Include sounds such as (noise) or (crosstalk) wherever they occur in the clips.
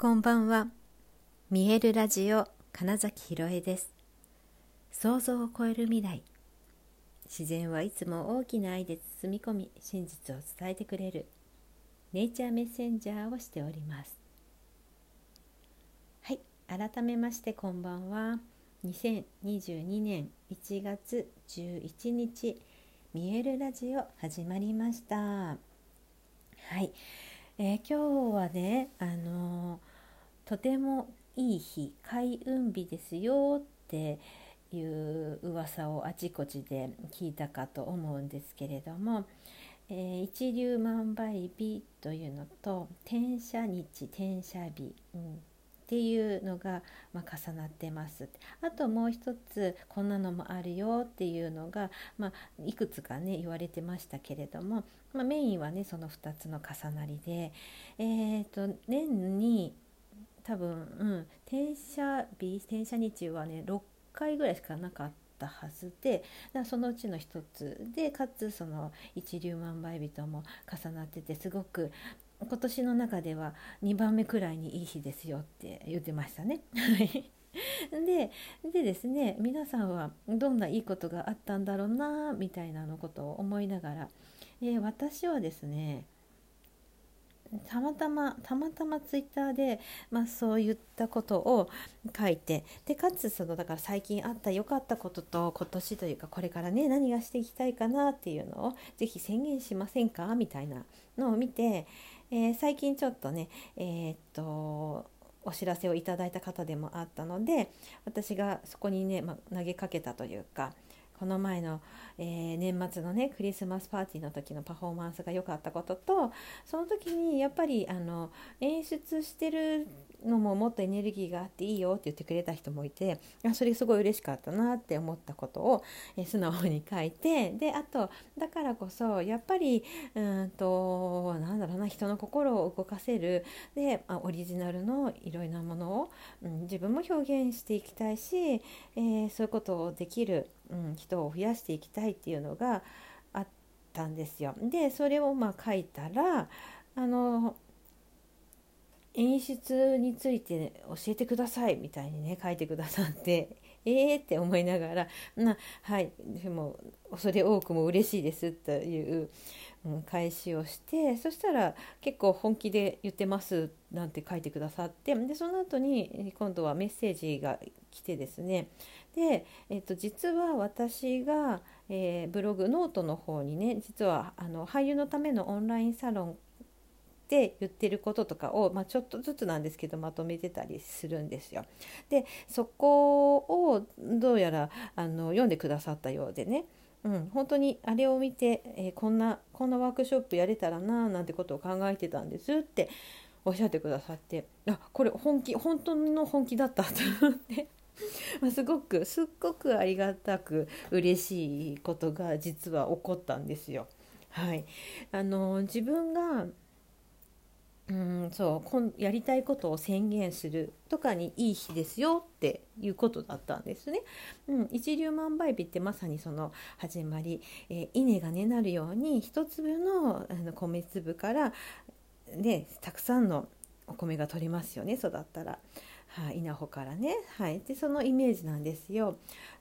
こんばんは。見えるラジオ金崎ひろえです。想像を超える未来。自然はいつも大きな愛で包み込み、真実を伝えてくれるネイチャーメッセンジャーをしております。はい、改めましてこんばんは。2022年1月11日、見えるラジオ始まりました。はい。えー、今日はね、あのー、とてもいい日開運日ですよっていう噂をあちこちで聞いたかと思うんですけれども、えー、一粒万倍日というのと転写日転写日、うん、っていうのが、まあ、重なってます。あともう一つこんなのもあるよっていうのが、まあ、いくつかね言われてましたけれども、まあ、メインはねその2つの重なりで、えーと、年に多分、うん、転写日転写日はね6回ぐらいしかなかったはずでそのうちの一つでかつその一粒万倍日とも重なっててすごく今年の中では2番目くらいにいい日ですよって言ってましたね。(laughs) ででですね皆さんはどんないいことがあったんだろうなみたいなのことを思いながら、えー、私はですねたまたまたまたまツイッターで、まあ、そういったことを書いてでかつそのだから最近あった良かったことと今年というかこれからね何がしていきたいかなっていうのを是非宣言しませんか？みたいなのを見てえー、最近ちょっとね、えー、っとお知らせをいただいた方でもあったので私がそこにね、ま投げかけたというかこの前の、えー、年末のねクリスマスパーティーの時のパフォーマンスが良かったこととその時にやっぱりあの演出してるのももっとエネルギーがあっていいよって言ってくれた人もいてそれすごい嬉しかったなって思ったことを、え素直に書いてであとだからこそやっぱりうんとなんだろうな人の心を動かせるで、まあ、オリジナルのいろいろなものを、うん、自分も表現していきたいし、えー、そういうことをできる、うん、人を増やしていきたいっていうのがあったんですよ。でそれをまあ書いたらあの演出について教えてくださいみたいにね書いてくださって (laughs) えーって思いながらなはいでもそれ多くも嬉しいですという、うん、返しをしてそしたら結構本気で言ってますなんて書いてくださってでその後に今度はメッセージが来てですね。で、えっと、実は私が、えー、ブログノートの方にね実はあの俳優のためのオンラインサロンって言ってることとかを、まあ、ちょっとずつなんですけどまとめてたりするんですよ。でそこをどうやらあの読んでくださったようでねうん、本当にあれを見て、えー、こんなこんなワークショップやれたらななんてことを考えてたんですっておっしゃってくださってあこれ本気本当の本気だったと思って (laughs) ますごくすっごくありがたく嬉しいことが実は起こったんですよ。はい、あの自分がうんそうこんやりたいことを宣言するとかにいい日ですよっていうことだったんですね。うん、一粒万倍日ってまさにその始まり、えー、稲がねなるように一粒のあの米粒からねたくさんのお米が取れますよね育ったら。はい、稲穂からね、はい、でそのイメージなんですよ。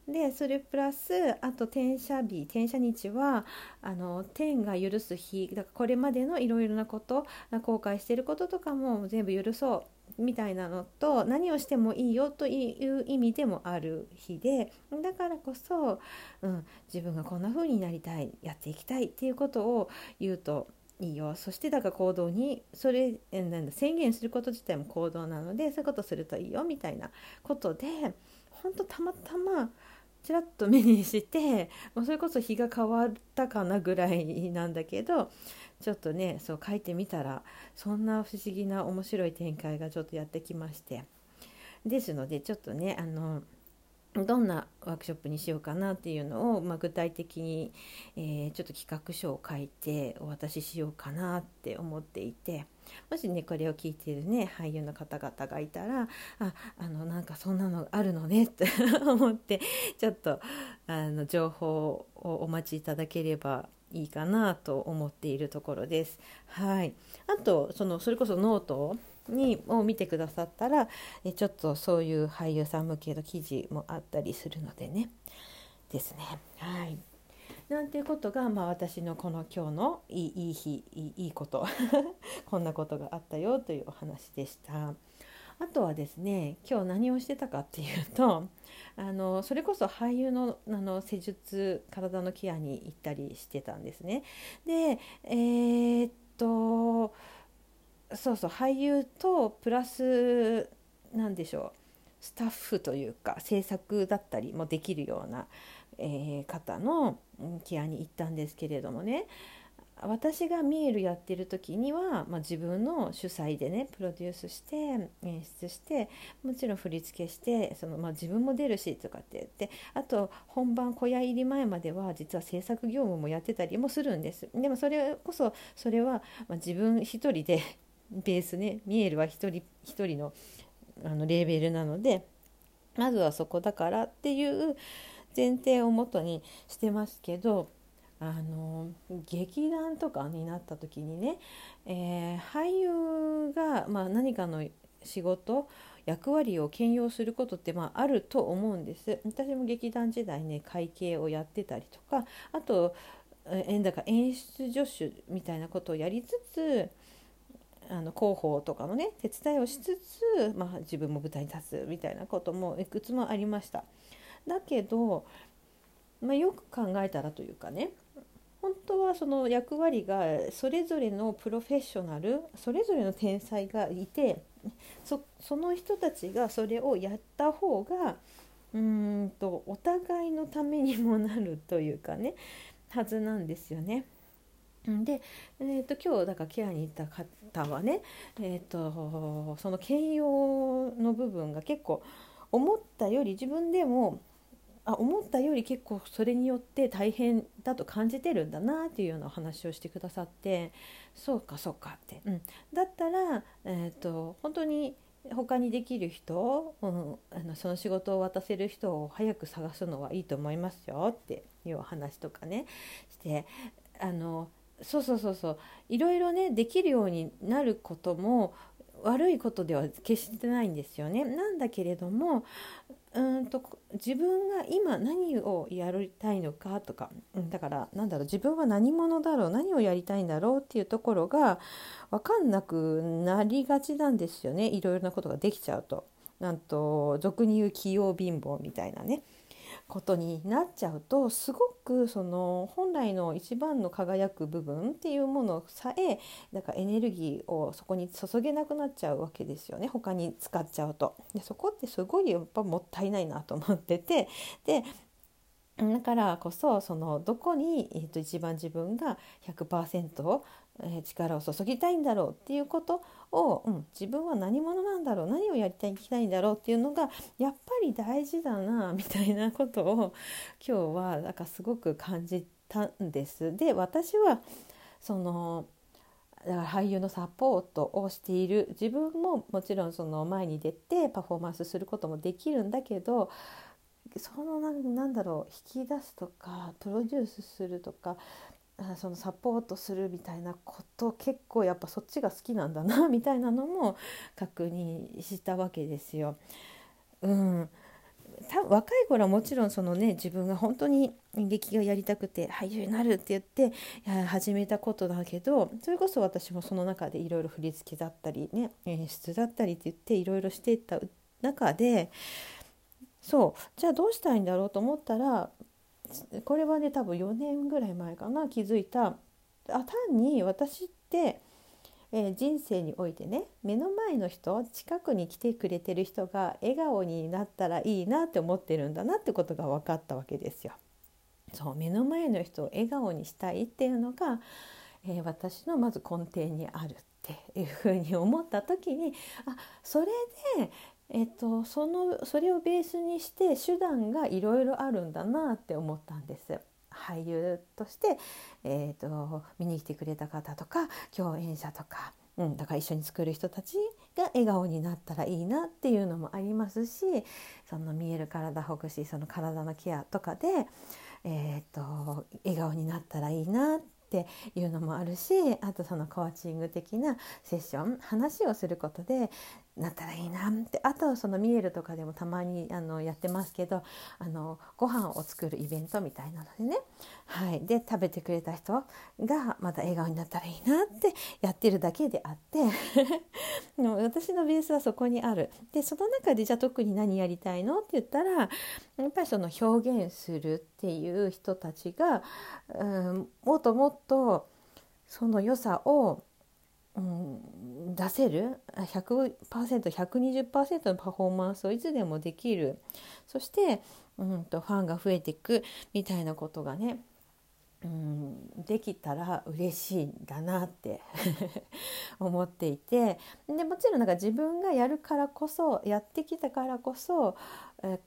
でそれプラスあと転写日。転写日はあの天が許す日。だからこれまでのいろいろなこと後悔してることとかも全部許そうみたいなのと何をしてもいいよという意味でもある日でだからこそ、うん、自分がこんな風になりたいやっていきたいっていうことを言うといいよ。そしてだから行動にそれなんだ宣言すること自体も行動なのでそういうことするといいよみたいなことで本当たまたまちらっと目にしてもうそれこそ日が変わったかなぐらいなんだけどちょっとねそう書いてみたらそんな不思議な面白い展開がちょっとやってきまして。ですのでちょっとねあのどんなワークショップにしようかなっていうのを、まあ、具体的に、えー、ちょっと企画書を書いてお渡ししようかなって思っていてもしねこれを聞いてるね俳優の方々がいたらああのなんかそんなのあるのねって (laughs) 思ってちょっとあの情報をお待ちいただければいいかなと思っているところです。はい、あとそのそれこそノートにを見てくださったらえちょっとそういう俳優さん向けの記事もあったりするのでねですねはいなんていうことが、まあ、私のこの今日のいいいい日いいいいこと (laughs) こんなことがあったよというお話でした。あとはですね今日何をしてたかっていうとあのそれこそ俳優のあの施術体のケアに行ったりしてたんですね。でえー、っとそうそう俳優とプラス何でしょうスタッフというか制作だったりもできるような、えー、方のケアに行ったんですけれどもね。私がミエルやってる時には、まあ、自分の主催でねプロデュースして演出してもちろん振り付けしてその、まあ、自分も出るしとかって言ってあと本番小屋入り前までは実は制作業務もやってたりもするんです。でもそれこそそれは、まあ、自分一人でベースねミエルは一人一人のあのレーベルなのでまずはそこだからっていう前提をもとにしてますけどあの劇団とかになった時にね、えー、俳優が、まあ、何かの仕事役割を兼用することって、まあ、あると思うんです。私も劇団時代ね会計をやってたりとかあとえだか演出助手みたいなことをやりつつあの広報とかのね手伝いをしつつ、まあ、自分も舞台に立つみたいなこともいくつもありました。だけど、まあ、よく考えたらというかね本当はその役割がそれぞれのプロフェッショナルそれぞれの天才がいてその人たちがそれをやった方がうんとお互いのためにもなるというかねはずなんですよね。で、えーと、今日だからケアに行った方はね、えーと、その兼用の部分が結構思ったより自分でもあ思ったより結構それによって大変だと感じてるんだなっていうようなお話をしてくださってそうかそうかって、うん、だったら、えーと本当に他にできる人、うん、あのその仕事を渡せる人を早く探すのはいいと思いますよっていうお話とかねしてあのそうそうそうそういろいろねできるようになることも悪いことでは決してないんですよね。なんだけれどもうんと自分が今何をやりたいのかとかだからなんだろう自分は何者だろう何をやりたいんだろうっていうところが分かんなくなりがちなんですよねいろいろなことができちゃうと。なんと俗に言う器用貧乏みたいなね。ことになっちゃうとすごくその本来の一番の輝く部分っていうものさえだかエネルギーをそこに注げなくなっちゃうわけですよね他に使っちゃうと。でそこってすごいやっぱもったいないなと思っててでだからこそそのどこに、えー、と一番自分が100%、え力を注ぎたいんだろうっていうことを、うん、自分は何者なんだろう何をやりたいきたいんだろうっていうのがやっぱり大事だなみたいなことを (laughs) 今日はなんかすごく感じたんです。で私はそのだから俳優のサポートをしている自分ももちろんその前に出てパフォーマンスすることもできるんだけどそのなんだろう引き出すとかプロデュースするとかそのサポートするみたいなこと結構やっぱそっちが好きなんだなみたいなのも確認したわけですよ。うん多分、若い頃はもちろんそのね自分が本当に演劇がやりたくて俳優になるって言って始めたことだけどそれこそ私もその中でいろいろ振り付けだったりね演出だったりって言っていろいろしていった中でそうじゃあどうしたいんだろうと思ったらこれはね多分4年ぐらい前かな気づいたあ単に私って、えー、人生においてね目の前の人近くに来てくれてる人が笑顔になったらいいなって思ってるんだなってことが分かったわけですよ。そう目の前の人を笑顔にしたいっていうのが、えー、私のまず根底にあるっていうふうに思った時にあそれでえっと、そのそれをベースにして手段がいろいろあるんだなって思ったんです。俳優として、えーと、見に来てくれた方とか共演者とか、うん、だから一緒に作る人たちが笑顔になったらいいなっていうのもありますしその見える体ほぐしその体のケアとかで、えーと笑顔になったらいいなっっていうのもあるしあとそのコーチング的なセッション話をすることでなったらいいなってあとそのミエルとかでもたまにあのやってますけどあのご飯を作るイベントみたいなのでね、はい、で食べてくれた人がまた笑顔になったらいいなってやってるだけであって。(laughs) でも私のベースはそこにある。でその中でじゃあ特に何やりたいのって言ったらやっぱりその表現するっていう人たちが、うん、もっともっとその良さをうん、出せる？100%120% のパフォーマンスをいつでもできる。そして、うんと、ファンが増えていくみたいなことがね、うん、できたら嬉しいんだなって (laughs) 思っていて。でもちろんなんか自分がやるからこそやってきたからこそえ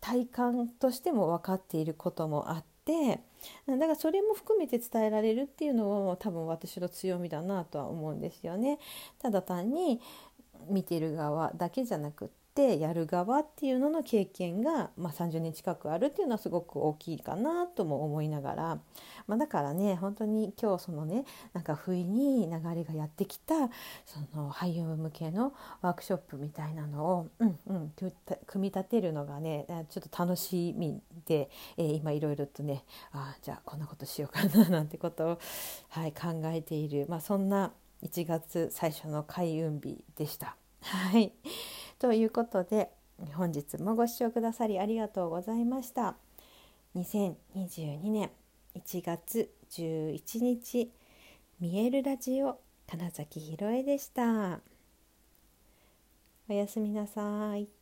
体感としても分かっていることもあってだからそれも含めて伝えられるっていうのも多分私の強みだなとは思うんですよね。ただ単に見てる側だけじゃなくってやる側っていうのの経験が、まあ、30年近くあるっていうのはすごく大きいかなとも思いながら、まあ、だからね本当に今日そのねなんか不意に流れがやってきたその俳優向けのワークショップみたいなのを、うんうん、組み立てるのがねちょっと楽しみで、えー、今いろいろとねあじゃあこんなことしようかななんてことを、はい、考えている、まあ、そんな1月最初の開運日でした。はいということで本日もご視聴くださりありがとうございました。2022年1月11日見えるラジオ金崎ひろえでした。おやすみなさい。